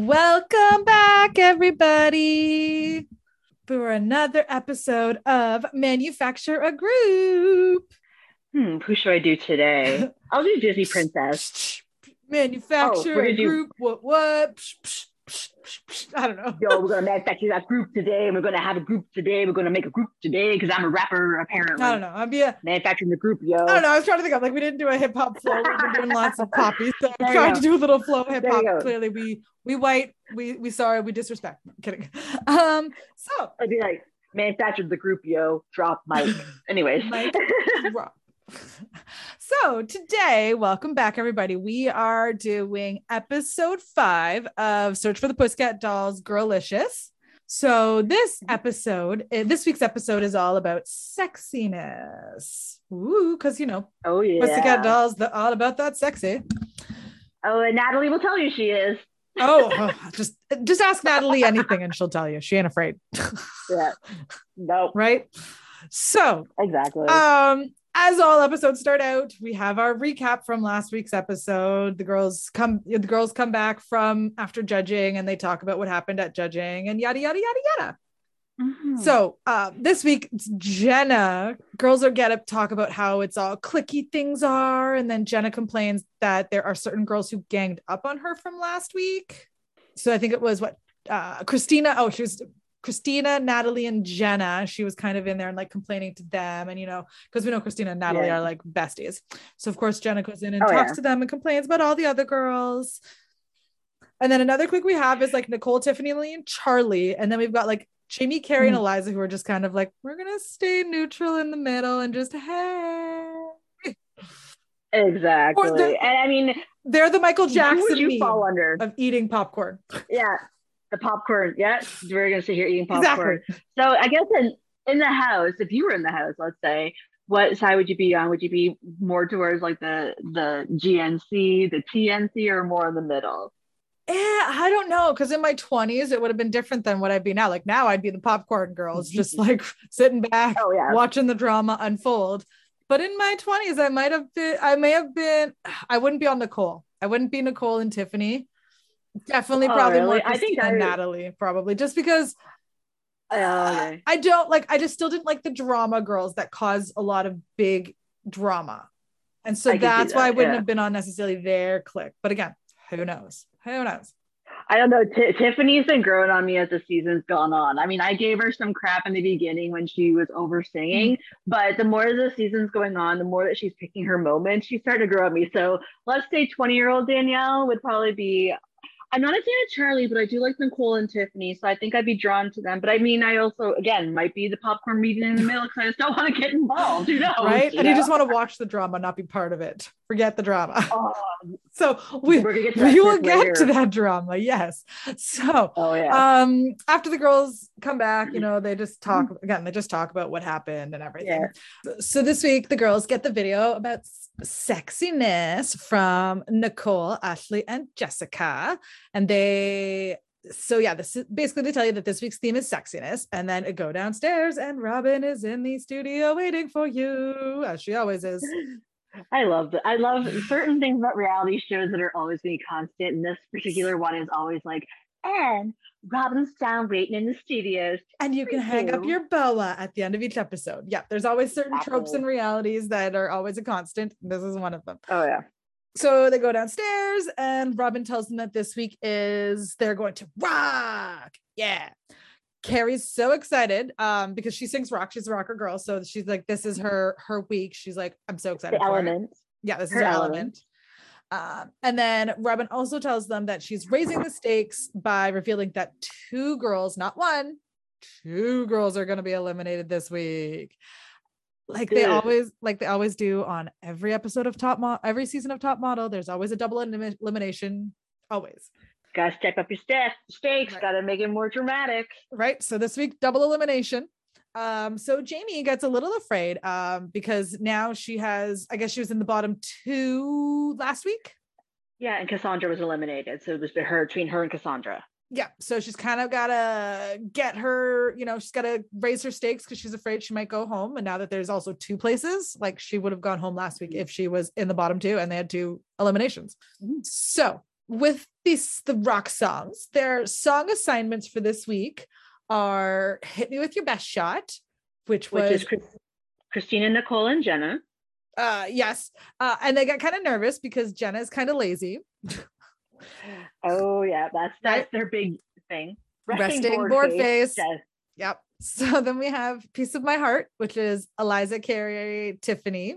Welcome back, everybody, for another episode of Manufacture a Group. Hmm, who should I do today? I'll do Disney Princess. Manufacture Oh, a do- group. What? What? I don't know. Yo, we're gonna manufacture that group today. and We're gonna have a group today. We're gonna make a group today because I'm a rapper, apparently. I don't know. I'd be a. Manufacturing the group, yo. I don't know. I was trying to think of like we didn't do a hip hop flow. We've been doing lots of poppy, so I'm trying go. to do a little flow hip hop. Clearly, we we white. We we sorry. We disrespect. I'm kidding. Um. So I'd be like, manufactured the group, yo. Drop mic. Anyways. Mic drop. So today, welcome back, everybody. We are doing episode five of Search for the Pussycat Dolls Girlicious. So this episode, eh, this week's episode is all about sexiness. Ooh, because you know, oh yeah. Pussycat Dolls, the all about that sexy. Oh, and Natalie will tell you she is. Oh, oh, just just ask Natalie anything and she'll tell you. She ain't afraid, Yeah. Nope. right? So Exactly. um as all episodes start out we have our recap from last week's episode. The girls come the girls come back from after judging and they talk about what happened at judging and yada yada yada yada. Mhm. so uh, this week it's jenna girls are get up talk about how it's all clicky things are. And then jenna complains that there are certain girls who ganged up on her from last week. So i think it was what uh, christina oh she was christina natalie and jenna she was kind of in there and like complaining to them and you know because we know christina and natalie Yeah. are like besties so of course jenna goes in and Oh, talks yeah. to them and complains about all the other girls and then another quick we have is like Nicole, Tiffany, Lee, and Charlie. And then we've got like Jamie, Carrie, and Mhm. Eliza who are just kind of like, we're gonna stay neutral in the middle and just hey. exactly. and I mean, They're the Michael Jackson you fall under? of eating popcorn. Yeah. The popcorn. Yes, We're gonna sit here eating popcorn. Exactly. So I guess in in the house, if you were in the house, let's say, what side would you be on? Would you be more towards like the the GNC, the TNC, or more in the middle? Yeah, I don't know. Cause in my 20s, it would have been different than what I'd be now. Like now I'd be the popcorn girls, just like sitting back, Oh yeah. watching the drama unfold. But in my 20s, I might have been, I may have been, I wouldn't be on Nicole. I wouldn't be Nicole and Tiffany. Definitely, Oh, probably more really? I think I- Natalie, probably just because okay. I don't like, I just still didn't like the drama girls that cause a lot of big drama. And so I that's why I wouldn't yeah. have been on necessarily their clique. But again, who knows? Who knows? I don't know. T- Tiffany's been growing on me as the season's gone on. I mean, I gave her some crap in the beginning when she was over singing, Mm-hmm. but the more the season's going on, the more that she's picking her moments, she's starting to grow on me. So let's say 20 year old Danielle would probably be. I'm not a fan of Charlie, but I do like Nicole and Tiffany, so I think I'd be drawn to them. But I mean, I also, again, might be the popcorn meeting in the middle because I just don't want to get involved. You know, right? You and you just want to watch the drama, not be part of it. Forget the drama. Oh, So we we're get to we will clip get to that drama. Yes. So Oh yeah. um after the girls come back, you know, they just talk again, they just talk about what happened and everything. So this week the girls get the video about s- sexiness from Nicole, Ashley, and Jessica. And they so yeah, this is basically they tell you that this week's theme is sexiness, and then go downstairs, and Robin is in the studio waiting for you, as she always is. I love that. I love certain things about reality shows that are always going to be constant. And this particular one is always like, and Robin's down waiting in the studios. And you can hang up your boa at the end of each episode. Yeah, there's always certain tropes and realities that are always a constant. This is one of them. Oh yeah. So they go downstairs, and Robin tells them that this week is they're going to rock. Yeah. Carrie's so excited um, because she sings rock. She's a rocker girl. So she's like, this is her her week. She's like, I'm so excited. The it. element. Yeah, this Her is her element. element. Um, and then Robin also tells them that she's raising the stakes by revealing that two girls, not one, two girls are going to be eliminated this week. Like they always, like they always do on every episode of Top Model, every season of Top Model. There's always a double elim- elimination, always. Gotta step up your step stakes. Right. Gotta make it more dramatic. right? So this week, double elimination. Um, so Jamie gets a little afraid um, because now she has, I guess she was in the bottom two last week. Yeah, and Cassandra was eliminated, so it was her between her and Cassandra. Yeah. So she's kind of got to get her, you know, she's got to raise her stakes because she's afraid she might go home. And now that there's also two places, like she would have gone home last week if she was in the bottom two and they had two eliminations. Mhm. So with these the rock songs, their song assignments for this week are "Hit Me with Your Best Shot," which, which was is Chris, Christina, Nicole, and Jenna. uh yes, uh, and they got kind of nervous because Jenna is kind of lazy. Oh yeah, that's that's Right. their big thing. Resting board face. Yes. Yep. So then we have Piece of My Heart, which is Eliza, Carrie, Tiffany.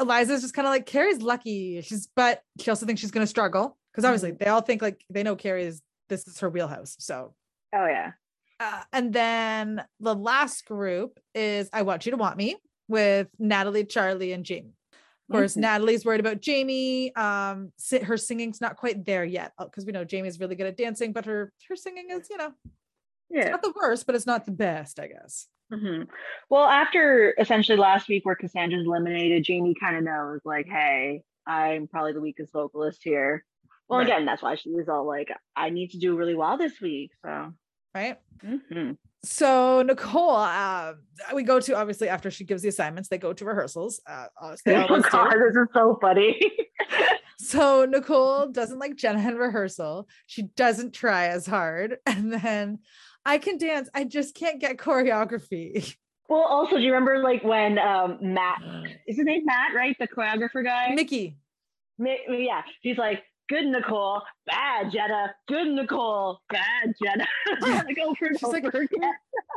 Eliza's just kind of like Carrie's lucky. She's but she also thinks she's gonna struggle because obviously they all think like they know Carrie is this is her wheelhouse. So Oh yeah. Uh, and then the last group is I Want You to Want Me with Natalie, Charlie, and Jamie. Of course, Mhm. Natalie's worried about Jamie. Um, her singing's not quite there yet because we know Jamie's really good at dancing, but her her singing is, you know, it's Yeah. not the worst, but it's not the best, I guess. hmm Well, after essentially last week where Cassandra's eliminated, Jamie kind of knows, like, hey, I'm probably the weakest vocalist here. Well, Right. again, that's why she was all like, I need to do really well this week. So, Right. mhm. So Nicole, uh, we go to obviously after she gives the assignments, they go to rehearsals. Uh, oh always do. this is so funny. So Nicole doesn't like Jenna in rehearsal. She doesn't try as hard. And then I can dance. I just can't get choreography. well, also, do you remember like when um Matt is his name Matt, right? The choreographer guy. Mickey. Mi- yeah, he's like, good Nicole, bad Jenna, good Nicole, bad Jenna. like over and She's like, over again.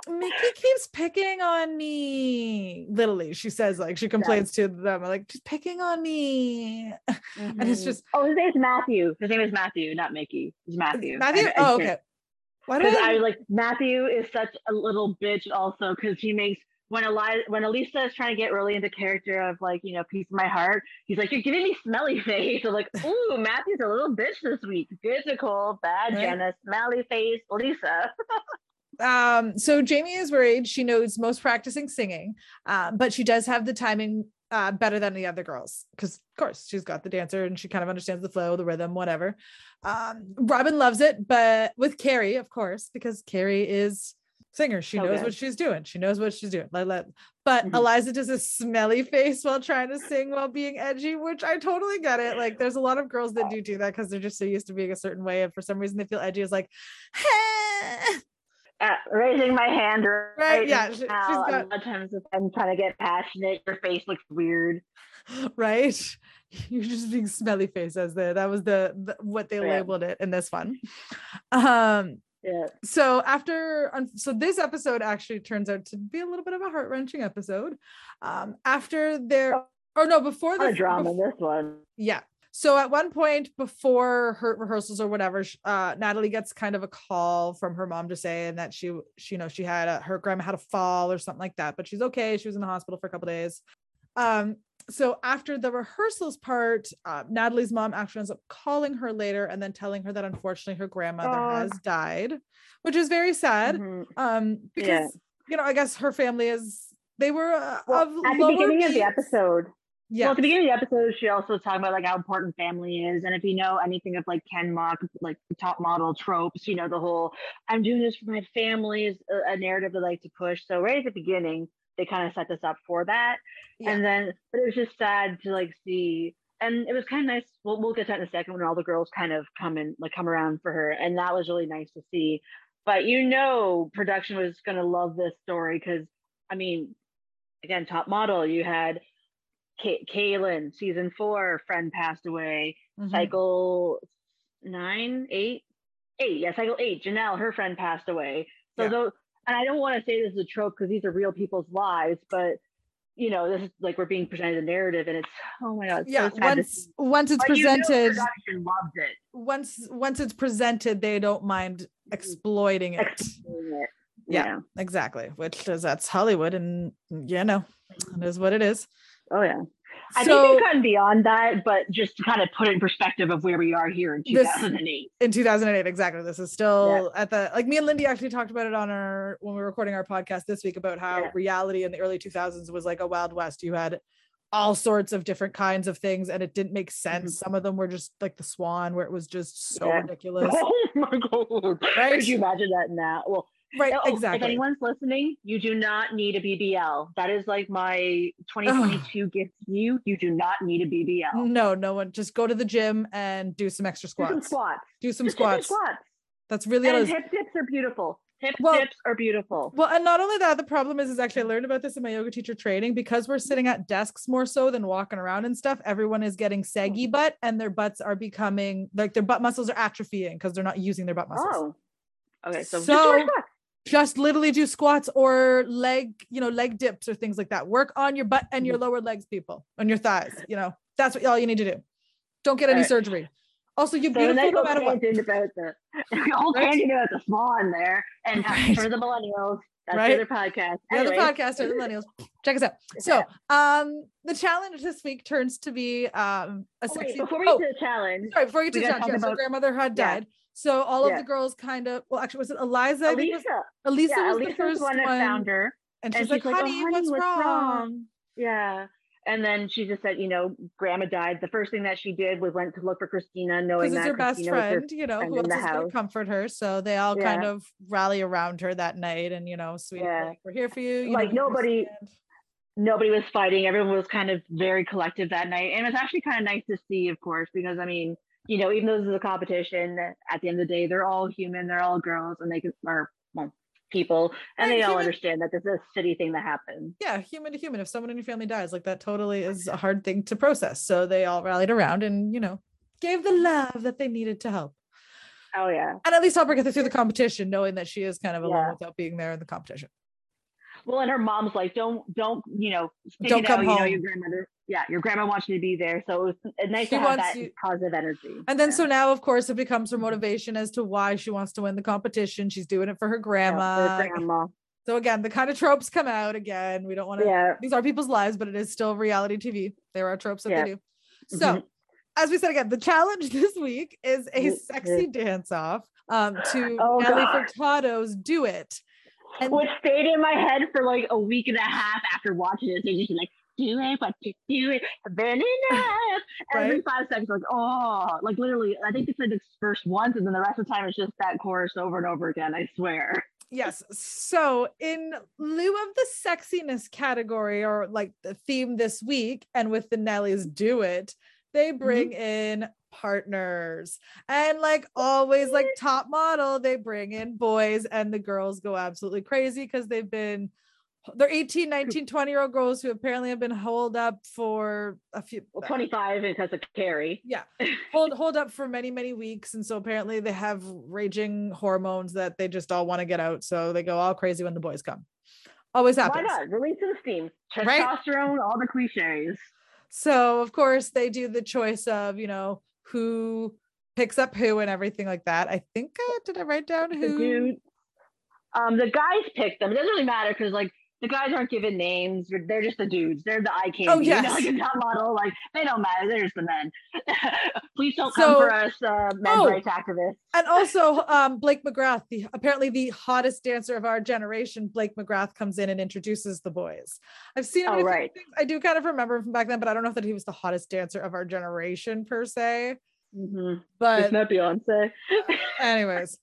Mickey keeps picking on me. Literally, she says like she complains to them like she's picking on me. And it's Mhm. just oh, his name's Matthew. His name is Matthew, not Mickey. It's Matthew. Matthew. I- I oh, okay. Why do Because I? I was like Matthew is such a little bitch also because he makes when Eli when Elisa is trying to get really into character of like you know piece of my heart he's like you're giving me smelly face. I'm like ooh Matthew's a little bitch this week. Good Nicole. Bad Right. Jenna. Smelly face Lisa um so jamie is worried. She knows most practicing singing uh, but she does have the timing uh, better than the other girls because of course she's got the dancer and she kind of understands the flow the rhythm whatever. Um robin loves it but with carrie of course because carrie is singer she So knows good. what she's doing she knows what she's doing let, let, but Mhm. eliza does a smelly face while trying to sing while being edgy which i totally get it like there's a lot of girls that do do that because they're just so used to being a certain way and for some reason they feel edgy is like uh, raising my hand right, yeah, she- she's now got- a lot of times if I'm trying to get passionate your face looks weird right? You're just being smelly face as the that was the, the what they Yeah. labeled it in this one. Um yeah so after so this episode actually turns out to be a little bit of a heart-wrenching episode. Um after their or no before the drama bef- in this one yeah. So at one point before her rehearsals or whatever, uh, Natalie gets kind of a call from her mom to say and that she, she, you know, she had a, her grandma had a fall or something like that, but she's okay. She was in the hospital for a couple days. Um, so after the rehearsals part, uh, Natalie's mom actually ends up calling her later and then telling her that unfortunately her grandmother has died, which is very sad. Mhm. Um, because Yeah. you know, I guess her family is they were uh, Well, of at the beginning of the episode Yeah. Well, at the beginning of the episode, she also talking about like how important family is, and if you know anything of like Ken Mok, like the top model tropes, you know the whole "I'm doing this for my family" is a, a narrative they like to push. So right at the beginning, they kind of set this up for that, Yeah. and then but it was just sad to like see, and it was kind of nice. We'll we'll get to that in a second when all the girls kind of come in, like come around for her, and that was really nice to see. But you know, production was gonna love this story because, I mean, again, top model. You had Ka- Kahlen, season four, friend passed away. Mhm. Cycle nine, eight, eight. Yeah, cycle eight. Janelle, her friend passed away. So Yeah. those, and I don't want to say this is a trope because these are real people's lives, but you know, this is like we're being presented a narrative, and it's oh my god, it's yeah so once once it's But you know presented it. once once it's presented they don't mind mm-hmm. exploiting it Executing it. Yeah. exactly which is that's hollywood and you know it is what it is Oh yeah. I so think they've gotten beyond that, but just to kind of put it in perspective of where we are here in This- 2008. in 2008 exactly this is still at the like me and lindy actually talked about it on our when we were recording our podcast this week about how Yeah. reality in the early 2000s was like a wild west you had all sorts of different kinds of things and it didn't make sense some of them were just like the swan where it was just so Mm-hmm. Yeah. ridiculous Oh my god! Right? Could you imagine that now? Well, Right, Oh, If anyone's listening, you do not need a BBL. That is like my 2022 gift to you. You do not need a BBL. No, no one. Just go to the gym and do some extra Do some squats. squats. Do some Just do some squats. squats. That's really And hip dips are beautiful. Hip Well- dips are beautiful. Well, and not only that, the problem is, is actually I learned about this in my yoga teacher training because we're sitting at desks more so than walking around and stuff. Everyone is getting saggy mm. butt, and their butts are becoming like their butt muscles are atrophying because they're not using their butt muscles. Oh. Okay, so, So- squats. Just literally do squats or leg, you know, leg dips or things like that. Work on your butt and your lower legs, people, on your thighs. You know, that's what all you need to do. Don't get any Alright. surgery. Also, you're So beautiful no matter what. about the whole Right? tangent about the swan there, and Right. for the millennials, that's Right. the other podcast. The other podcast are the millennials. Check us out. So, um, the challenge this week turns to be um a oh, sexy. wait, before we oh, get to the challenge, sorry, before you get we to the challenge, yeah, so grandmother had yeah. So all of the girls kind of well, actually, was it Eliza? It was- Elisa yeah, was Alicia the first one that found her, and and she's like, "Oh, "Honey, what's, wrong? Yeah. And then she just said, you know, grandma died. The first thing that she did was went to look for Christina, knowing it's that her best Christina was her friend, you know, friend who else is going to comfort her? So they all kind of rally around her that night, and you know, sweet, Yeah. we're here for you. you Like, know, nobody- understand. nobody was fighting. Everyone was kind of very collective that night. And it was actually kind of nice to see, of course, because I mean, you know, even though this is a competition, at the end of the day, they're all human, they're all girls, and they can, are well, people, and Right, they all understand that this is a city thing that happened. yeah, human to human. If someone in your family dies, like that totally is a hard thing to process. So they all rallied around and, you know, gave the love that they needed to help. Oh yeah. And at least help her get through the competition, knowing that she is kind of alone Yeah. without being there in the competition. Well, and her mom's like, don't, don't, you know, Don't come out, You know, your grandmother, yeah, your grandma wants you to be there. So it was it's nice She to have that you- positive energy. And then Yeah. so now, of course, it becomes her motivation as to why she wants to win the competition. She's doing it for her Yeah, grandma. her grandma. So again, the kind of tropes come out again. We don't want to Yeah. these are people's lives, but it is still reality TV. There are tropes that Yeah. they do. So, Mhm. as we said again, the challenge this week is a sexy dance off um, to Oh, Nelly. Furtado's "Do It." And Which stayed in my head for like a week and a half after watching it. So just like, do it, but you do it, burn enough. Every five seconds, like, oh, like literally, I think they played this first once, and then the rest of the time it's just that chorus over and over again. I swear. yes, so in lieu of the sexiness category or like the theme this week, and with the Nellies "Do It," they mm-hmm. bring in partners and like always like top model they bring in boys and the girls go absolutely crazy because they've been they're 18 19 20 year old girls who apparently have been holed up for a few Well, 25 and has a carry yeah hold hold up for many many weeks and so apparently they have raging hormones that they just all want to get out so they go all crazy when the boys come always happens. Why not? Release some steam. Right? Testosterone, all the cliches. So of course they do the choice of you know who picks up who and everything like that i think uh, did i write down The who dude, um, the guys pick them. It doesn't really matter because like the guys aren't given names. They're, just the dudes. They're the eye candy. Oh, You know, like a top model. Like they don't matter. They're just the men. Please don't So- come for us, uh, men's Oh. rights activists. and also um blake mcgrath the apparently the hottest dancer of our generation blake mcgrath comes in and introduces the boys i've seen him Oh, right. things. i do kind of remember him from back then but i don't know that he was the hottest dancer of our generation per se Mm-hmm. but It's not Beyonce. anyways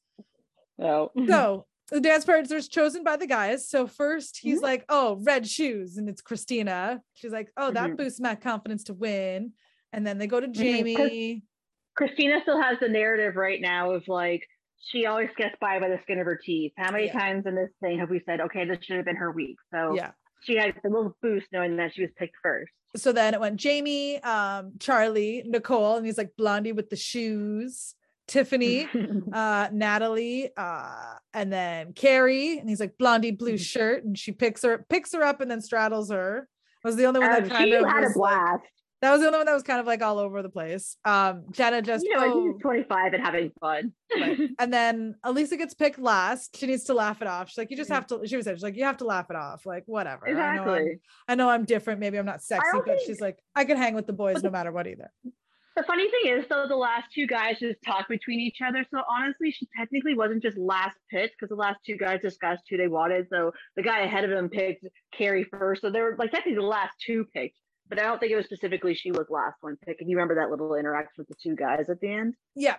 No. so the dance partners are chosen by the guys. So first he's Mhm. like, "Oh, red shoes," and it's Christina. She's like, "Oh, that Mhm. boosts my confidence to win." And then they go to Mhm, 'cause- Jamie. Christina still has the narrative right now of like she always gets by by the skin of her teeth. How many Yeah. times in this thing have we said, okay, this should have been her week? So Yeah. she had the little boost knowing that she was picked first. So then it went Jamie, um, Charlie, Nicole, and he's like Blondie with the shoes, Tiffany, uh, Natalie, uh, and then Carrie, and he's like Blondie blue Mhm. shirt, and she picks her picks her up and then straddles her. Was the only one that Um, kind of had a was like- blast. that was the only one that was kind of like all over the place. Um, Jenna just you know, oh, she's 25 and having fun. Right. and then Elisa gets picked last. She needs to laugh it off. She's like, you just Mhm. have to. She was she's like, you have to laugh it off. Like whatever. I know, I'm, exactly. I know I'm different. Maybe I'm not sexy, but think- she's like, I can hang with the boys no matter what either. The funny thing is, though, the last two guys just talked between each other. So honestly, she technically wasn't just last picked because the last two guys discussed who they wanted. So the guy ahead of him picked Carrie first. So they were like technically the last two picked. But I don't think it was specifically she was last one picked. And you remember that little interaction with the two guys at the end? Yeah.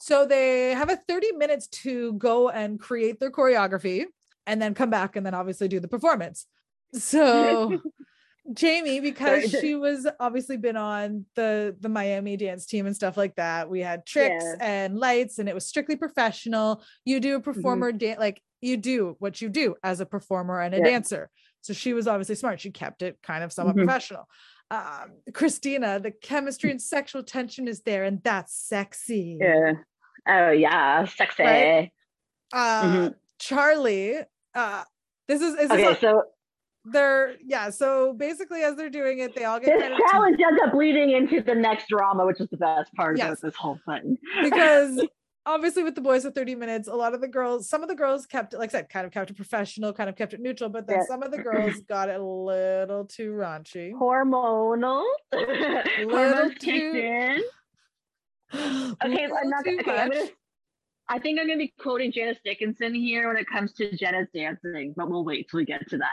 So they have a 30 minutes to go and create their choreography and then come back and then obviously do the performance. So Jamie, because she was obviously been on the the Miami dance team and stuff like that. We had tricks yeah. and lights, and it was strictly professional. You do a mm-hmm. performer mm-hmm. dance like you do what you do as a performer and a yeah. dancer. So she was obviously smart. She kept it kind of somewhat mm-hmm. professional. Um, Christina, the chemistry and sexual tension is there, and that's sexy. Yeah. Oh yeah, sexy. Right? Uh, mm-hmm. Charlie. Uh, this is, is okay. so they're yeah. So basically, as they're doing it, they all get this challenge ends up leading into the next drama, which is the best part yes. of this whole thing. because obviously with the boys of 30 minutes a lot of the girls some of the girls kept it like i said kind of kept it professional kind of kept it neutral but then yeah. some of the girls got it a little too raunchy hormonal little too okay i'm not okay, I'm gonna, I think I'm gonna be quoting Janice Dickinson here when it comes to Jenna's dancing, but we'll wait till we get to that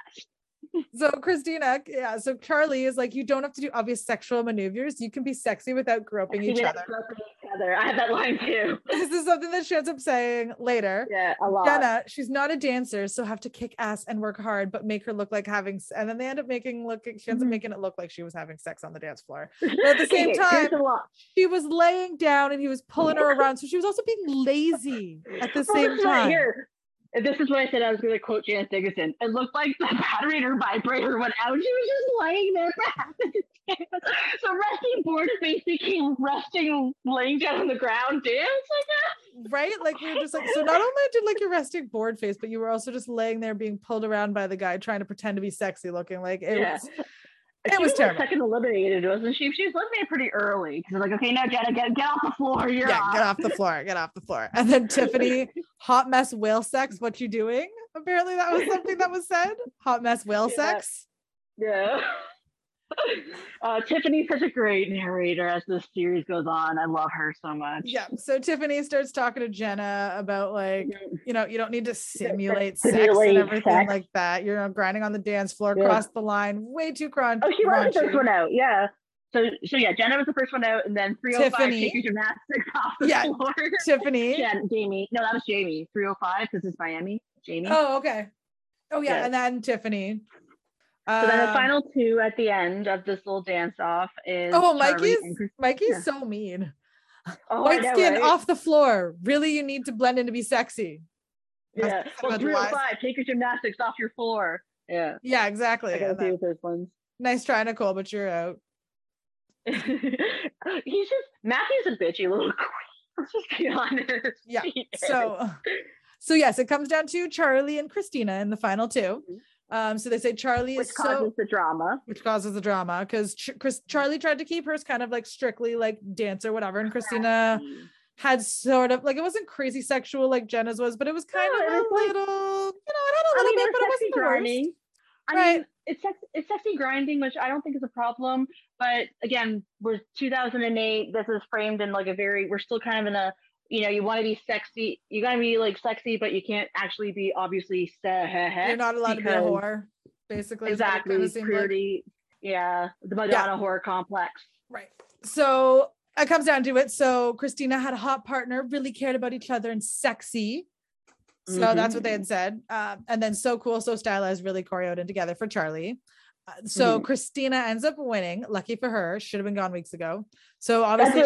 so Christina, yeah. So Charlie is like, you don't have to do obvious sexual maneuvers. You can be sexy without groping each other. Groping each other. I have that line too. This is something that she ends up saying later. Yeah, a lot. Jenna, she's not a dancer, so have to kick ass and work hard, but make her look like having. And then they end up making look. She ends mm-hmm. up making it look like she was having sex on the dance floor. But at the same time, she was laying down and he was pulling her around, so she was also being lazy at the same time. Here this is what I said I was going to quote Janice Dickinson. It looked like the battery or vibrator went out. She was just laying there So resting board face became resting, laying down on the ground dance like that. Right? Like we were just like, so not only did like your resting board face, but you were also just laying there being pulled around by the guy trying to pretend to be sexy looking. Like it yeah. was it she was, was terrible. Second eliminated, wasn't she? She was eliminated pretty early because like, okay, now Jenna, get get off the floor. You're yeah, off. get off the floor. Get off the floor. And then Tiffany, hot mess whale sex. What you doing? Apparently, that was something that was said. Hot mess whale yeah. sex. Yeah. uh, Tiffany's such a great narrator as this series goes on. I love her so much. Yeah. So Tiffany starts talking to Jenna about like, you know, you don't need to simulate, sex and everything sex. like that. You're grinding on the dance floor, yeah. cross the line, way too crunch. Oh, she was the first one out. Yeah. So, so yeah, Jenna was the first one out, and then 305 Tiffany. taking gymnastics off the yeah. floor. Tiffany. Jen, Jamie. No, that was Jamie. 305 because it's Miami. Jamie. Oh, okay. Oh yeah, yeah. and then Tiffany. So then the um, final two at the end of this little dance off is oh Mikey's Mikey's yeah. so mean. Oh, White know, skin right? off the floor. Really, you need to blend in to be sexy. Yeah. Well, 305, take your gymnastics off your floor. Yeah. Yeah, exactly. I gotta see with those ones. Nice try, Nicole, but you're out. He's just Matthew's a bitchy little queen. Let's just be honest. Yeah. So so yes, it comes down to Charlie and Christina in the final 2 mm-hmm. Um, so they say Charlie which is causes so, the drama, which causes the drama because Ch- Chris Charlie tried to keep hers kind of like strictly like dance or whatever, and Christina had sort of like it wasn't crazy sexual like Jenna's was, but it was kind of a little, like, you know, it had a little I mean, bit, but it wasn't the grinding. worst. I right. Mean, it's sex, it's sexy grinding, which I don't think is a problem. But again, we're 2008. This is framed in like a very. We're still kind of in a you know, you want to be sexy. You got to be like sexy, but you can't actually be obviously. You're not allowed to be a whore, basically. Exactly. Kind of purity. Like. Yeah, the Madonna yeah. horror complex. Right. So it comes down to it. So Christina had a hot partner, really cared about each other and sexy. So mm-hmm. that's what they had said. Uh, and then so cool, so stylized, really choreoed and together for Charlie. Uh, so mm-hmm. Christina ends up winning. Lucky for her, should have been gone weeks ago. So obviously,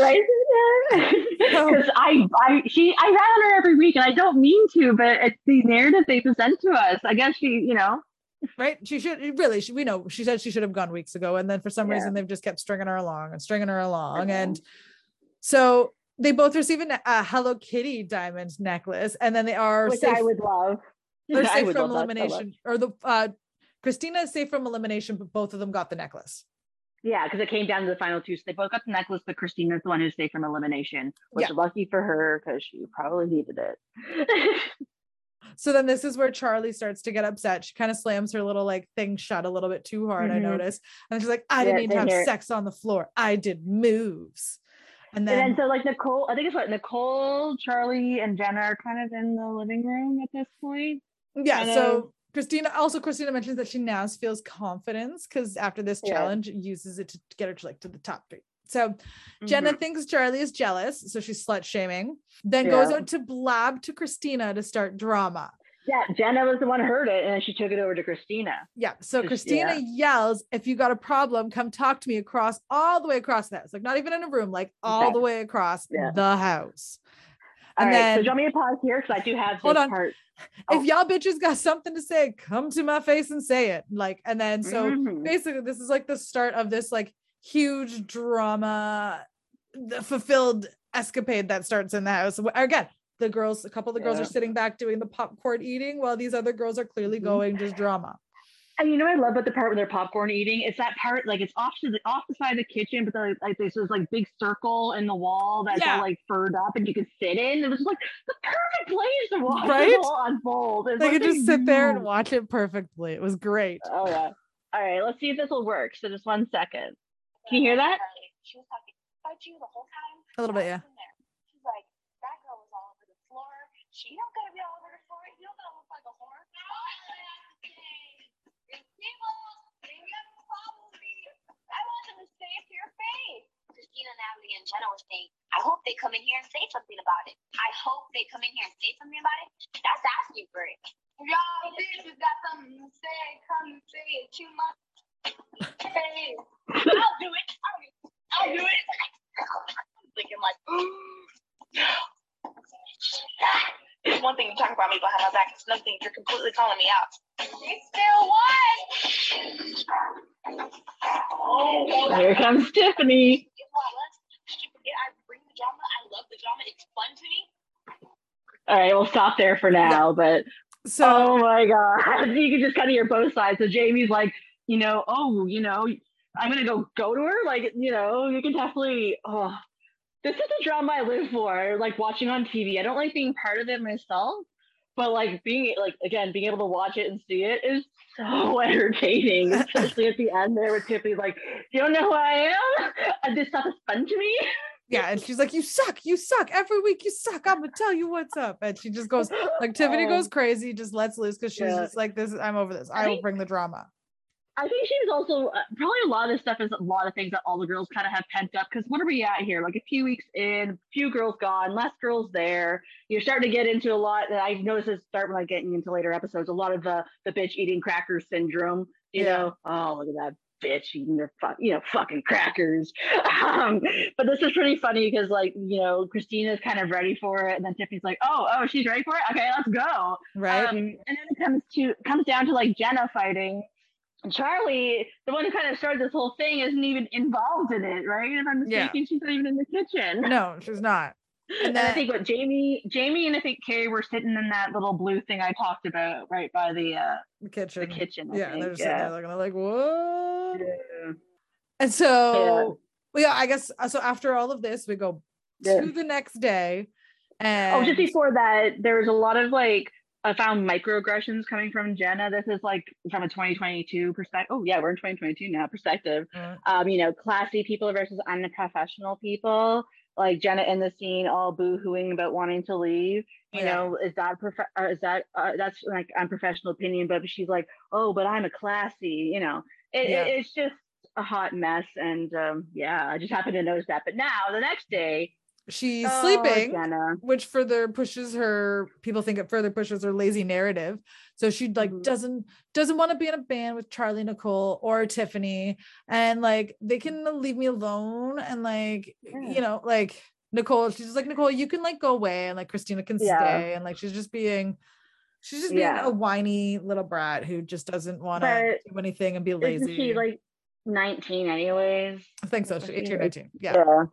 because I, I, she, I ran on her every week, and I don't mean to, but it's the narrative they present to us. I guess she, you know, right? She should really. She, we know she said she should have gone weeks ago, and then for some yeah. reason they've just kept stringing her along and stringing her along, and so they both receive a, a Hello Kitty diamond necklace, and then they are which safe, I would love. They're safe from elimination, so or the uh, Christina is safe from elimination, but both of them got the necklace. Yeah, because it came down to the final two. So they both got the necklace, but Christina's the one who stayed from elimination, which yeah. lucky for her because she probably needed it. so then this is where Charlie starts to get upset. She kind of slams her little like thing shut a little bit too hard, mm-hmm. I noticed. And she's like, I didn't yeah, need to have sex on the floor. I did moves. And then, and then so like Nicole, I think it's what Nicole, Charlie, and Jenna are kind of in the living room at this point. Yeah. Kind so of Christina also Christina mentions that she now feels confidence because after this yeah. challenge uses it to get her to like to the top three, So Jenna Mhm. thinks Charlie is jealous, so she's slut shaming. Then goes out to blab to Christina to start drama. Yeah, Jenna was the one who heard it, and then she took it over to Christina. Yeah. So Christina yells, if you got a problem, come talk to me across all the way across the house. Like not even in a room, like all the way across Yeah. the house. All And right, then so do you want me to pause here because I do have Hold this on. part. Oh. if y'all bitches got something to say, come to my face and say it. Like, and then so Mhm. basically this is like the start of this like huge drama the fulfilled escapade that starts in the house again the girls a couple of the girls Yeah. are sitting back doing the popcorn eating while these other girls are clearly Mhm. going just drama And you know what I love about the part where they're popcorn eating? It's that part like it's off to the off the side of the kitchen, but like, like there's this like big circle in the wall that's Yeah. all like furred up and you can sit in. It was like the perfect place to watch Right? it all unfold. It's they like could just sit there and watch it perfectly it was great Oh yeah. All right, let's see if this will work. So just one second. Can you hear that? She was talking about you the whole time. A little bit, yeah. was in there. She's like, that girl was all over the floor. She don't gotta be all over the floor. You don't gotta look like a whore. I want them to say it to your face. Christina, Natalie, and Jenna were saying, I hope they come in here and say something about it. I hope they come in here and say something about it. That's asking for it. Y'all bitches got something to say. Come and say it to my face. I'll do it. I'll do it. I'll do it. I'm thinking like, it's one thing to talk about me behind my back. It's another thing you're completely calling me out. It's still one. Oh, Here comes Tiffany. Guess what? Let's did you forget I bring the drama. I love the drama. It's fun to me. All right, we'll stop there for now. But so oh my god, you can just kind of hear both sides. So Jamie's like, you know, oh, you know, I'm gonna go go to her. Like, you know, you can definitely. Oh, this is the drama I live for. Like watching on TV. I don't like being part of it myself, but like being like again being able to watch it and see it is so entertaining. Especially at the end there with Tiffany's like, you don't know who I am. And this stuff is fun to me. yeah and she's like you suck you suck every week you suck i'm gonna tell you what's up and she just goes like tiffany Um, goes crazy just lets loose because she's yeah. just like this i'm over this I will bring the drama I think she's also uh, probably a lot of this stuff is a lot of things that all the girls kind of have pent up. Because what are we at here? Like a few weeks in, few girls gone, less girls there. You're starting to get into a lot that I've noticed this start when I getting into later episodes. A lot of the the bitch eating crackers syndrome. You Yeah. know, oh look at that bitch eating their fuck, you know, fucking crackers. Um, but this is pretty funny because like you know Christina's kind of ready for it, and then Tiffany's like, oh oh she's ready for it. Okay, let's go. right Um, and then it comes to comes down to like Jenna fighting. And Charlie, the one who kind of started this whole thing, isn't even involved in it, right? If I'm Yeah. mistaken, she's not even in the kitchen. no she's not And then I think what Jamie, Jamie, and I think Carrie were sitting in that little blue thing I talked about, right by the uh, kitchen the kitchen. I yeah think. they're just sitting yeah. there looking like what Yeah. and so well, yeah i guess uh, so after all of this we go Yeah. to the next day and Oh, just before that, there was a lot of like I found microaggressions coming from Jenna. This is like from a 2022 perspective. Oh yeah, we're in 2022 now. Perspective. Mm. Um, you know, classy people versus unprofessional people. Like Jenna in the scene, all boo-hooing about wanting to leave. You Yeah. know, is that prof- or is that uh, that's like unprofessional opinion? But she's like, oh, but I'm a classy. You know, it, Yeah. it, it's just a hot mess. And um, yeah, I just happened to notice that. But now the next day, she's oh, sleeping Jenna. which further pushes her people think it further pushes her lazy narrative so she like Mhm. doesn't doesn't want to be in a band with charlie nicole or tiffany and like they can leave me alone and like Yeah. you know like nicole she's just like nicole you can like go away and like christina can Yeah. stay and like she's just being she's just being Yeah. a whiny little brat who just doesn't want to do anything and be Isn't lazy she like 19 anyways? i think so she's 18 or 19 yeah Yeah.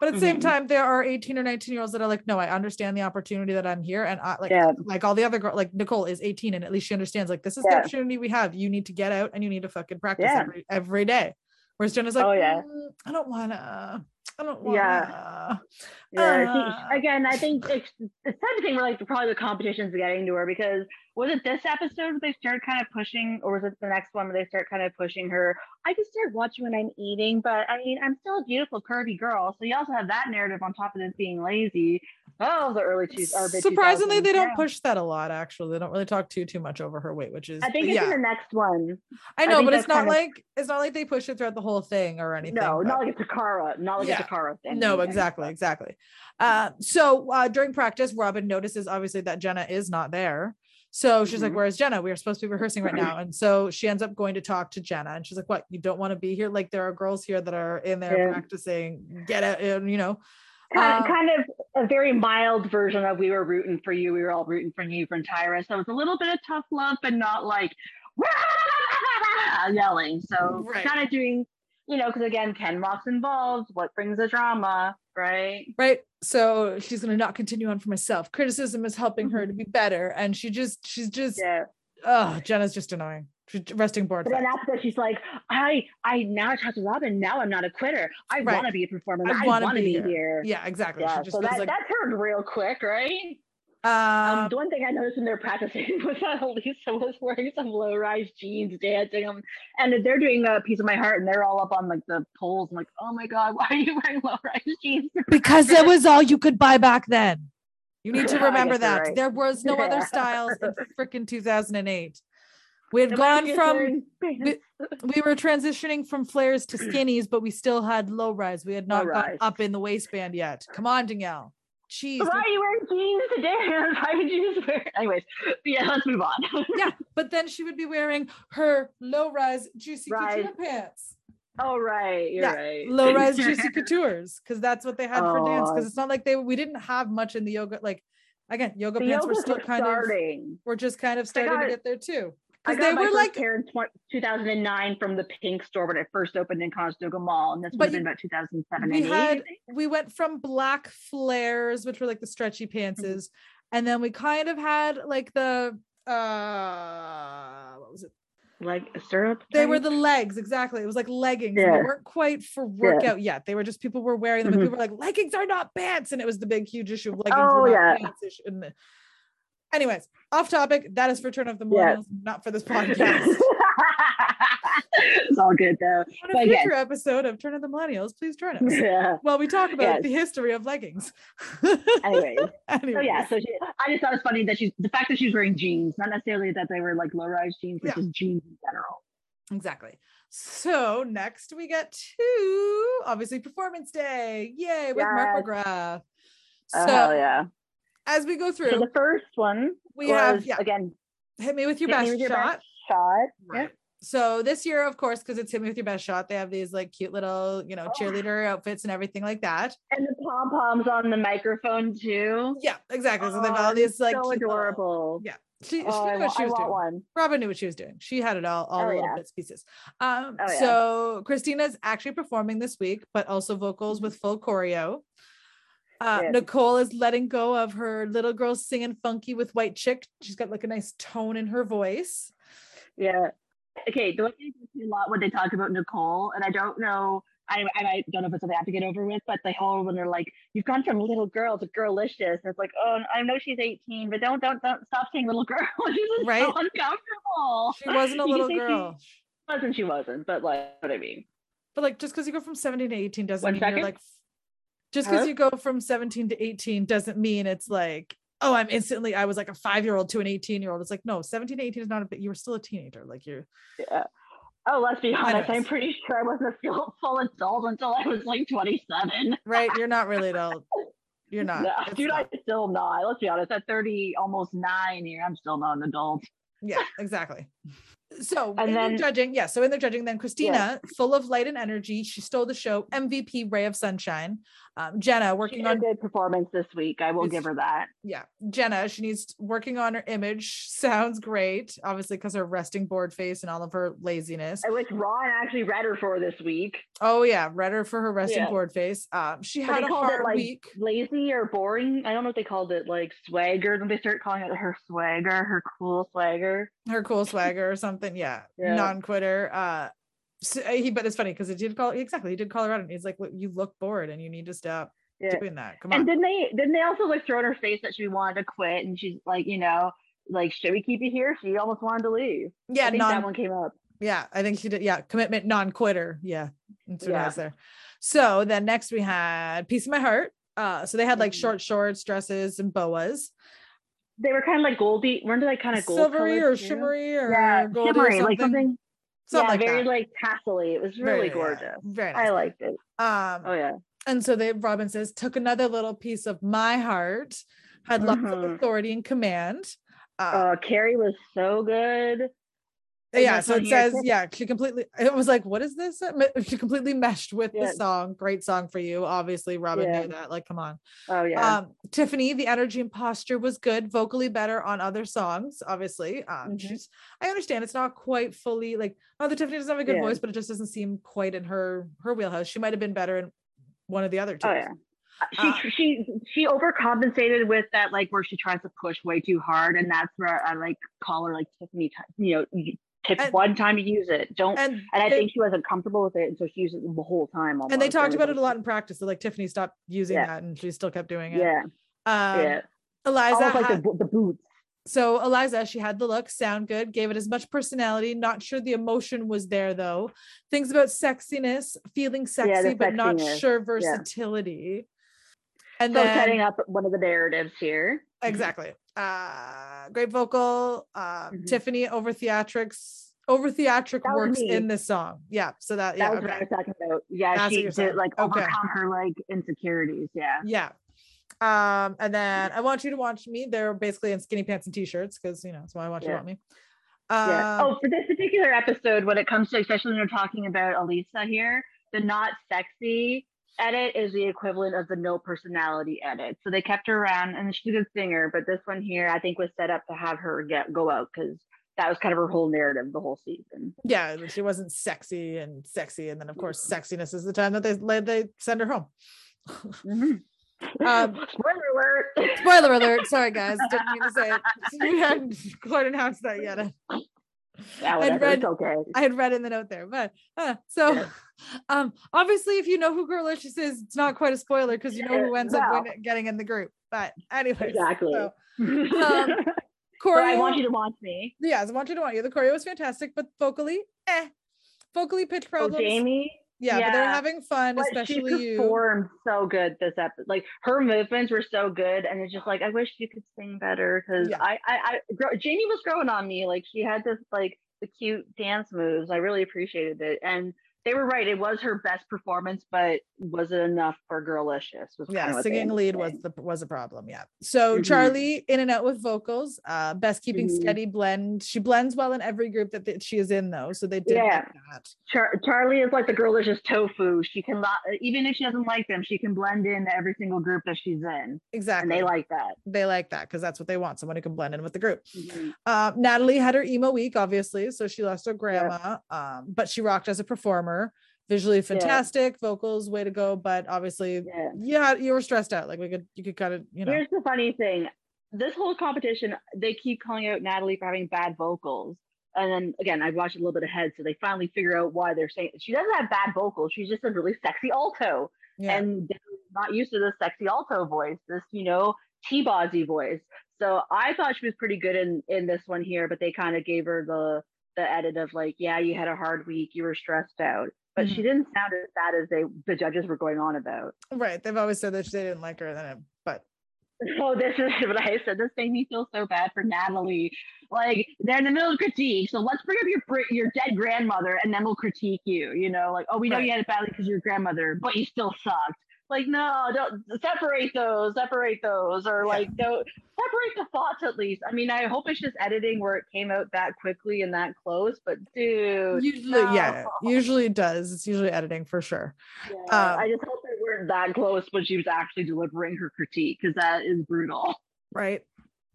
But at the same Mhm. time, there are 18 or 19 year olds that are like, no, I understand the opportunity that I'm here. And I like, Yeah. like all the other girls, like Nicole is 18 and at least she understands like, this is the opportunity we have. You need to get out and you need to fucking practice Yeah. every, every day. Whereas Jenna's like, Oh, yeah. "Mm, I don't wanna, I don't wanna. Yeah. Yeah. Uh. see, again, I think it's it's type of thing where like probably the competition's getting to her because was it this episode where they start kind of pushing, or was it the next one where they start kind of pushing her? I can start watching when I'm eating, but I mean, I'm still a beautiful curvy girl. So you also have that narrative on top of this being lazy. Oh, the early two or Surprisingly, 2000s, they don't yeah. push that a lot. Actually, they don't really talk too too much over her weight, which is I think it's yeah. in the next one. I know, think but it's not kind of- like it's not like they push it throughout the whole thing or anything. No, but- not like a Toccara, not like Yeah. a Toccara thing. no, exactly, exactly. Uh, so uh, during practice, Robin notices obviously that Jenna is not there. So she's like, Mhm. "Where's Jenna? We are supposed to be rehearsing right now." And so she ends up going to talk to Jenna, and she's like, "What? You don't want to be here? Like there are girls here that are in there Yeah. practicing. Get out, and you know." Kind, Um, kind of a very mild version of we were rooting for you. We were all rooting for you from Tyra. So it's a little bit of tough love, but not like yelling. So Right. kind of doing, you know, because again, Ken Mok's involved. What brings the drama, right? right so she's going to not continue on for myself criticism is helping her to be mm-hmm. better and she just she's just Yeah. oh jenna's just annoying she's resting board But then after that, she's like, I, I now talked to Robin. Now I'm not a quitter. I Right. want to be a performer. I I, wanna be be here." here. yeah exactly Yeah, she just so that, like that turned real quick, right? Um, um, the one thing I noticed when they're practicing was that Lisa was wearing some low-rise jeans, dancing them, and they're doing a piece of my heart, and they're all up on like the poles. I'm like, oh my god, why are you wearing low-rise jeans? because it was all you could buy back then you need to remember that right. there was no other styles in freaking 2008 we had Am gone from we, we were transitioning from flares to skinnies but we still had low rise we had not gone Low-rise. up in the waistband yet come on danielle Jeez, Why are you wearing jeans to dance? Why would you just wear? Anyways, yeah, let's move on. yeah, but then she would be wearing her low rise juicy couture pants. oh right, you're Yeah, right. Low rise juicy coutures, because that's what they had for dance. Oh. Because it's not like they we didn't have much in the yoga. Like again, yoga The pants were still kind of we're just kind of starting got- to get there too. I got they my were first like pair in tw- 2009 from the Pink store when it first opened in Conestoga Mall, and this have been about 2007 we and had we went from black flares, which were like the stretchy pantses, and then we kind of had like the uh what was it? like a syrup. They were the legs, exactly. It was like leggings. Yeah. They weren't quite for workout yet. They were just people were wearing them, and Mhm. people were like, leggings are not pants. And it was the big, huge issue of leggings Oh, yeah. pants. issue. And the- Anyways, off topic. That is for Turn of the. Millennials, not for this podcast. it's all good though. On a But future episode of Turn of the Millennials, please join us. yeah. While we talk about Yes. the history of leggings. Anyway, so yeah, so she, I just thought it's funny that she's the fact that she's wearing jeans, not necessarily that they were like low rise jeans, but Yeah. just jeans in general. Exactly. So next we get to obviously Performance Day. Yay, with Mark Yes. McGrath. Oh So hell yeah! As we go So through, the first one we was have yeah, again hit me with your hit me best with your shot. best shot. Right. So this year, of course, because it's hit me with your best shot, they have these like cute little, you know, Oh. cheerleader outfits and everything like that. And the pom poms on the microphone too. Yeah, exactly. So they've Oh, all these like so cute little- adorable. yeah. She, she Oh, I, knew what she was doing. one. Robin knew what she was doing. She had it all, all Oh, the little yeah. bits pieces. Um, Oh, yeah. so Christina's actually performing this week, but also vocals with full choreo. Uh, Yeah. Nicole is letting go of her little girl singing funky with white chick. She's got like a nice tone in her voice. Yeah. Okay. The one thing I see a lot when they talk about Nicole, and I don't know, I, I I don't know if it's something I have to get over with, but the whole when they're like, "You've gone from little girl to girlicious," and it's like, oh, I know she's 18, but don't don't don't stop saying little girl. This is Right. so uncomfortable. She wasn't a little say she girl. wasn't she wasn't, but like what I mean. But like just because you go from 17 to 18 doesn't One mean you're like just because Huh? you go from 17 to 18 doesn't mean it's like, oh, I'm instantly I was like a five-year-old to an 18-year-old. It's like, no, 17 to 18 is not a bit, you were still a teenager. Like you're Yeah. Oh, let's be honest. I'm pretty sure I wasn't a full, adult until I was like 27. right, you're not really adult. You're not. No, dude, not. I'm still not. Let's be honest. At 30, almost nine here, I'm still not an adult. yeah exactly so And in then- judging yeah so in the judging then christina full of light and energy she stole the show mvp ray of sunshine um, jenna working on good performance this week. I will give her that. yeah jenna she needs working on her image sounds great obviously because her resting board face and all of her laziness I wish Ron actually read her for this week. oh yeah read her for her resting Yeah. board face um she had a hard it like week lazy or boring. I don't know what they called it like swagger. Then they start calling it her swagger, her cool swagger. her cool swagger or something yeah, Yeah. non-quitter uh so he but it's funny because it did call exactly he did call her out and he's like "Look, you look bored and you need to stop Yeah. doing that. Come on. And didn't they didn't they also like throw in her face that she wanted to quit and she's like, you know, like, should we keep you here? She almost wanted to leave. yeah, I think non that one came up. Yeah, I think she did. Yeah, commitment non-quitter. Yeah, that's what Yeah. has there. So then next we had Piece of My Heart. Uh, so they had like Mhm. short shorts, dresses, and boas, They were kind of like goldy, weren't they like kind of gold silvery or shimmery or Yeah, shimmery, or like something. Something yeah, like very that. like tassely. It was Very, really yeah, gorgeous. very I liked it. Um, Oh yeah. and so they Robin says took another little piece of my heart, had lots of Mhm. authority and command. Uh, Uh, Carrie was so good. Yeah so it says yeah she completely it was like what is this Uh, she completely meshed with Yeah. the song great song for you obviously robin Yeah. knew that like come on Oh yeah. um tiffany the energy and posture was good vocally better on other songs obviously um Mhm. she's i understand it's not quite fully like oh the tiffany doesn't have a good Yeah. voice but it just doesn't seem quite in her her wheelhouse she might have been better in one of the other two oh yeah. She uh, she she overcompensated with that like where she tries to push way too hard, and that's where I like call her like Tiffany. You know, tip And- one time to use it. Don't. And, and I they- think she wasn't comfortable with it, and so she used it the whole time. Almost. and they talked about it a lot in practice so like tiffany stopped using Yeah. that and she still kept doing it Yeah, um yeah. eliza Almost like had- the, the boots. So Eliza, she had the look, sound good, gave it as much personality. Not sure the emotion was there though. Things about sexiness, feeling sexy, Yeah, but not sure versatility. And So then setting up one of the narratives here. exactly. Uh great vocal. Uh Mhm. Tiffany over theatrics, over theatric works me. in this song. Yeah. So that, That yeah. was what I was talking about. Yeah, That's she saying. did like Okay. overcome her like insecurities. Yeah. Yeah. Um, and then I want you to watch me. They're basically in skinny pants and t-shirts because you know that's why I want you to want me. Yeah. Um, oh, for this particular episode, when it comes to, especially when you're talking about Eliza here, the not sexy edit is the equivalent of the no personality edit. So they kept her around, and she's a good singer. But this one here, I think, was set up to have her get go out because that was kind of her whole narrative the whole season. yeah she wasn't sexy and sexy and then of course sexiness is the time that they they send her home Mhm. Um, Spoiler alert! spoiler alert sorry guys didn't mean to say it we hadn't quite announced that yet yeah, I'd whatever. read- it's okay. i had read in the note there but uh, so um obviously if you know who girlicious is it's not quite a spoiler because you know who ends up Well. win- getting in the group but anyway, Exactly. so so Corey, I want you to watch me. yes i want you to want you the choreo was fantastic but vocally eh vocally pitch problems. Oh, Jamie. Yeah, but they're having fun But especially she you performed so good this episode. Like her movements were so good, and it's just like I wish you could sing better because Yeah. I, I, I, grow, Jamie was growing on me. Like she had this like the cute dance moves. I really appreciated it, and they were right. It was her best performance, but was it enough for Girlicious? Was yeah singing lead was the was a problem yeah so Mhm. charlie in and out with vocals uh best keeping Mhm. steady blend she blends well in every group that, that she is in though so they did Yeah. that Char- Charlie is like the Girlicious tofu. She can even if she doesn't like them, she can blend into every single group that she's in, exactly and they like that. they like that because that's what they want someone who can blend in with the group Mhm. um natalie had her emo week obviously so she lost her grandma um but she rocked as a performer visually fantastic vocals way to go but obviously Yeah. yeah you were stressed out like we could you could kind of you know Here's the funny thing. This whole competition, they keep calling out Natalie for having bad vocals. And then again, I've watched a little bit ahead, so they finally figure out why they're saying she doesn't have bad vocals. She's just a really sexy alto. yeah And not used to this sexy alto voice, this, you know, T-Bozzy voice. So I thought she was pretty good in in this one here, but they kind of gave her the the edit of like, yeah, you had a hard week, you were stressed out. But she mm-hmm. didn't sound as bad as they the judges were going on about. right they've always said that they didn't like her then but Oh, this is what I said. This made me feel so bad for Natalie. Like they're in the middle of critique, so let's bring up your your dead grandmother, and then we'll critique you. You know, like oh, we know Right. you had it badly because your grandmother, but you still sucked. Like no, don't separate those, separate those, or Yeah. like don't separate the thoughts at least. I mean, I hope it's just editing where it came out that quickly and that close, but dude, usually yeah usually it does it's usually editing for sure yeah, um, I just hope they weren't that close when she was actually delivering her critique because that is brutal. right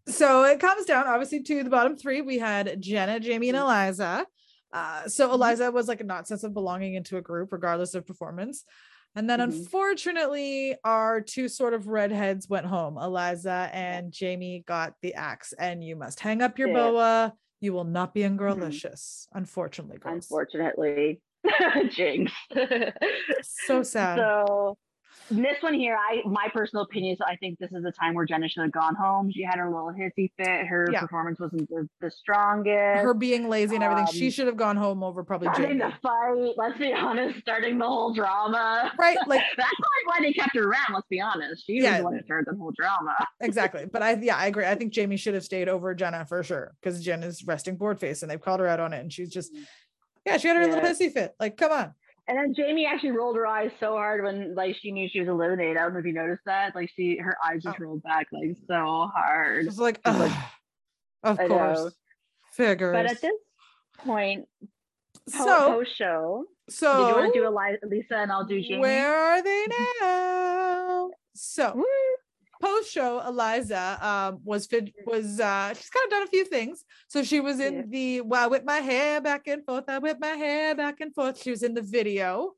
so it comes down obviously to the bottom three we had jenna jamie and Mhm. eliza uh, so Mhm. eliza was like a not sense of belonging into a group regardless of performance and then Mhm. unfortunately our two sort of redheads went home eliza and jamie got the axe and you must hang up your Yeah. boa you will not be in Mhm. unfortunately girls. unfortunately jinx so sad so this one here, I my personal opinion is I think this is the time where Jenna should have gone home. She had her little hissy fit. Her Yeah. performance wasn't the, the strongest. Her being lazy and everything, she Um, should have gone home over probably starting Jamie. the fight. Let's be honest, starting the whole drama. Right? Like That's like why they kept her around. Let's be honest. She Yeah. was the one who started the whole drama. exactly. But I yeah, I agree. I think Jamie should have stayed over Jenna for sure. Because Jen is resting board face and they've called her out on it. And she's just yeah, she had her little hissy fit. Like, come on. And then Jamie actually rolled her eyes so hard when like she knew she was eliminated. I don't know if you noticed that. Like she her eyes just Oh. rolled back like so hard. It's like, It's like- of I course. know. Figures. But at this point, po- so post show, so did you want to do Lisa and I'll do Jamie? where are they now? So Woo! Post show eliza um was fit was uh she's kind of done a few things so she was in Yeah. the well I whip my hair back and forth i whip my hair back and forth she was in the video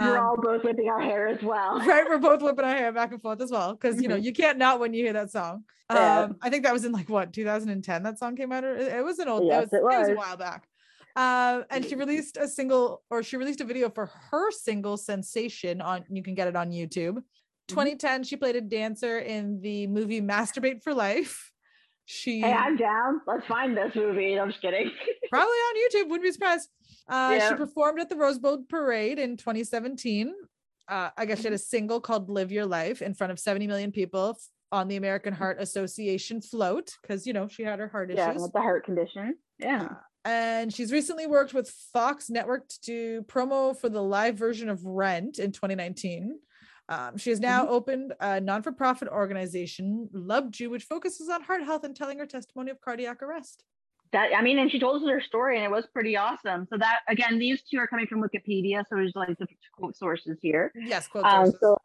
We're Um, all both whipping our hair as well. right we're both whipping our hair back and forth as well because you know Mhm. you can't not when you hear that song Yeah. um i think that was in like what 2010 that song came out or it was an old Yes, it, was, it it was a while back um and she released a single or she released a video for her single sensation on you can get it on youtube Mm-hmm. 2010 she played a dancer in the movie masturbate for life she Hey, I'm down. Let's find this movie. No, I'm just kidding. probably on youtube wouldn't be surprised uh she performed at the rose bowl parade in 2017 uh i guess she had a single called live your life in front of 70 million people on the american heart association float because you know she had her heart yeah, issues with the heart condition. Yeah. and she's recently worked with Fox Network to do promo for the live version of Rent in 2019. Um, she has now Mm-hmm. opened a non-for-profit organization, Loved You, which focuses on heart health and telling her testimony of cardiac arrest. That I mean, and she told us her story, and it was pretty awesome. So that again, these two are coming from Wikipedia, so there's like the quote sources here. Yes, quote Um, sources. so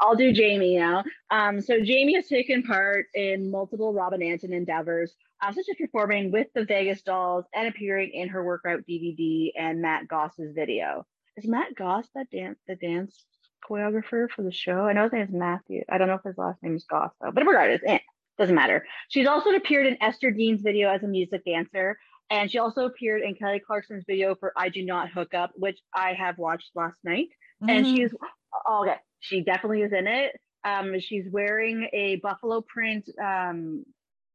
I'll do Jamie now. Um, so Jamie has taken part in multiple Robin Antin endeavors, uh, such as performing with the Vegas Dolls and appearing in her workout DVD and Matt Goss's video. Is Matt Goss that dance the dance choreographer for the show? I know his name is Matthew. I don't know if his last name is Goss though, but regardless, eh, doesn't matter. She's also appeared in Ester Dean's video as a music dancer. And she also appeared in Kelly Clarkson's video for I Do Not Hook Up, which I have watched last night and Mhm. she's oh, okay she definitely is in it um she's wearing a buffalo print um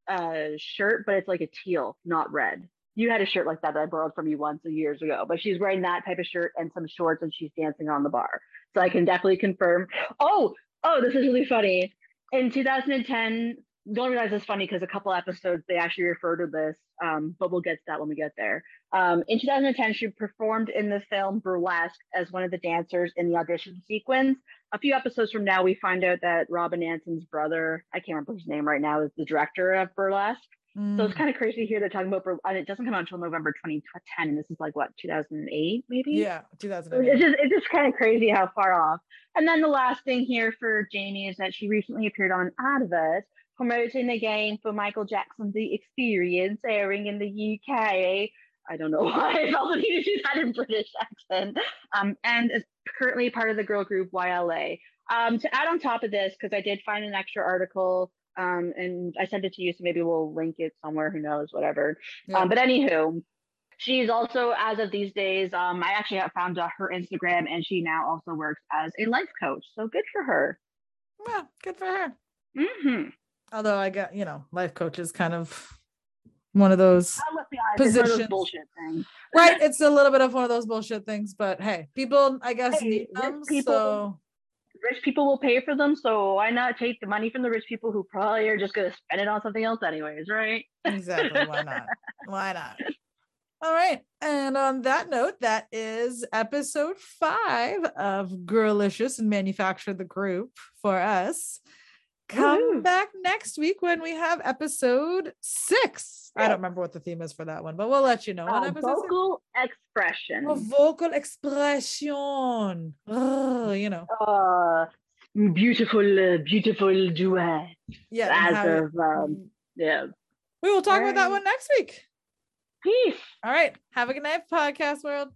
uh shirt but it's like a teal not red you had a shirt like that that i borrowed from you once years ago but she's wearing that type of shirt and some shorts and she's dancing on the bar so i can definitely confirm oh oh this is really funny in 2010 don't realize it's funny because a couple episodes they actually refer to this um, but we'll get to that when we get there um, in 2010, she performed in the film Burlesque as one of the dancers in the audition sequence. A few episodes from now, we find out that Robin Antin's brother, I can't remember his name right now, is the director of Burlesque. So Mm. it's kind of crazy here they're talking about, and it doesn't come out until November 2010, and this is like what 2008 maybe. yeah, So 2008. It's just it's just kind of crazy how far off. And then the last thing here for Jamie is that she recently appeared on Advert promoting the game for Michael Jackson's The Experience airing in the UK. I don't know why I felt the need to do that in British accent. Um, and is currently part of the girl group YLA. Um, to add on top of this, because I did find an extra article um, and I sent it to you, so maybe we'll link it somewhere. Who knows? Whatever. Yeah. Um, but anywho, she's also, as of these days, um, I actually have found uh, her Instagram, and she now also works as a life coach. So good for her. well, good for her. hmm Although I got, you know, life coach is kind of one of those let's honest, of those Positions. bullshit things. right. It's a little bit of one of those bullshit things, but hey, people, I guess, Hey, need them. people- So Rich people will pay for them, so why not take the money from the rich people who probably are just going to spend it on something else, anyways, right? exactly why not? Why not? All right and on that note that is episode five of girlicious and manufacture the group for us come Woohoo. back next week when we have episode six i don't remember what the theme is for that one but we'll let you know Uh, episode six. vocal expression. Oh, vocal expression oh you know Uh, beautiful, uh, beautiful duet. yeah As of, um, yeah. we will talk about that one next week Peace. all right have a good night podcast world